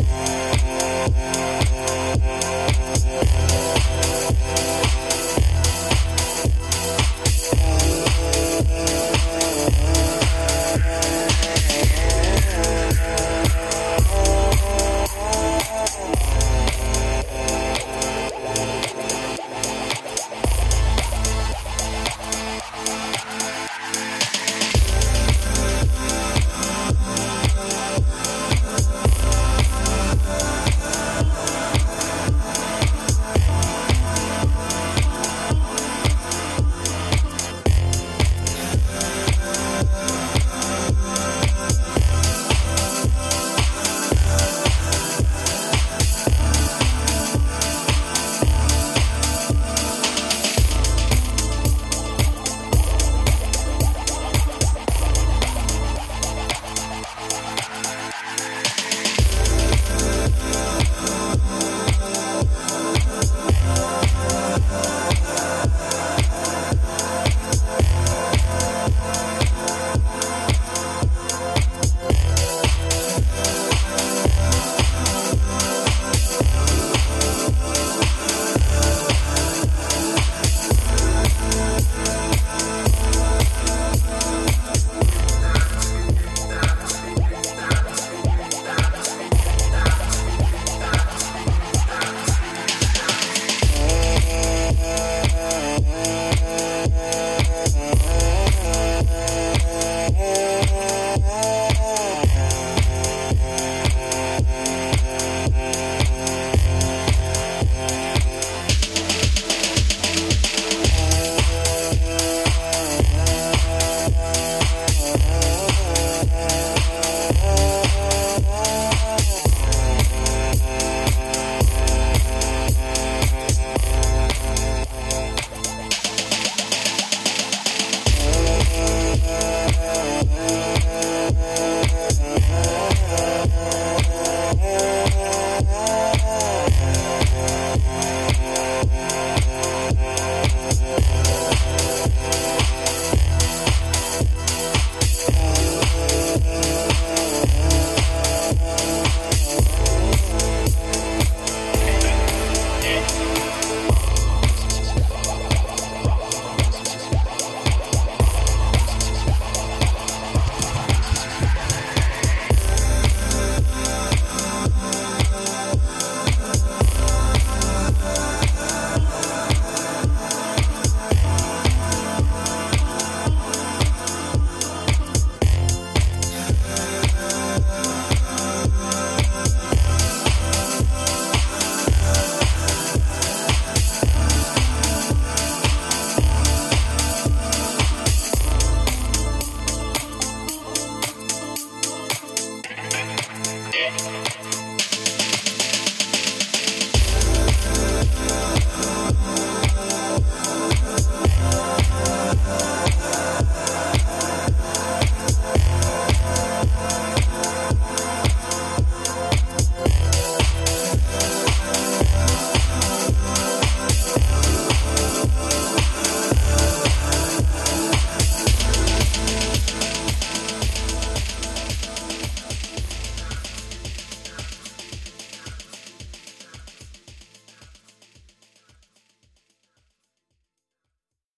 Yeah.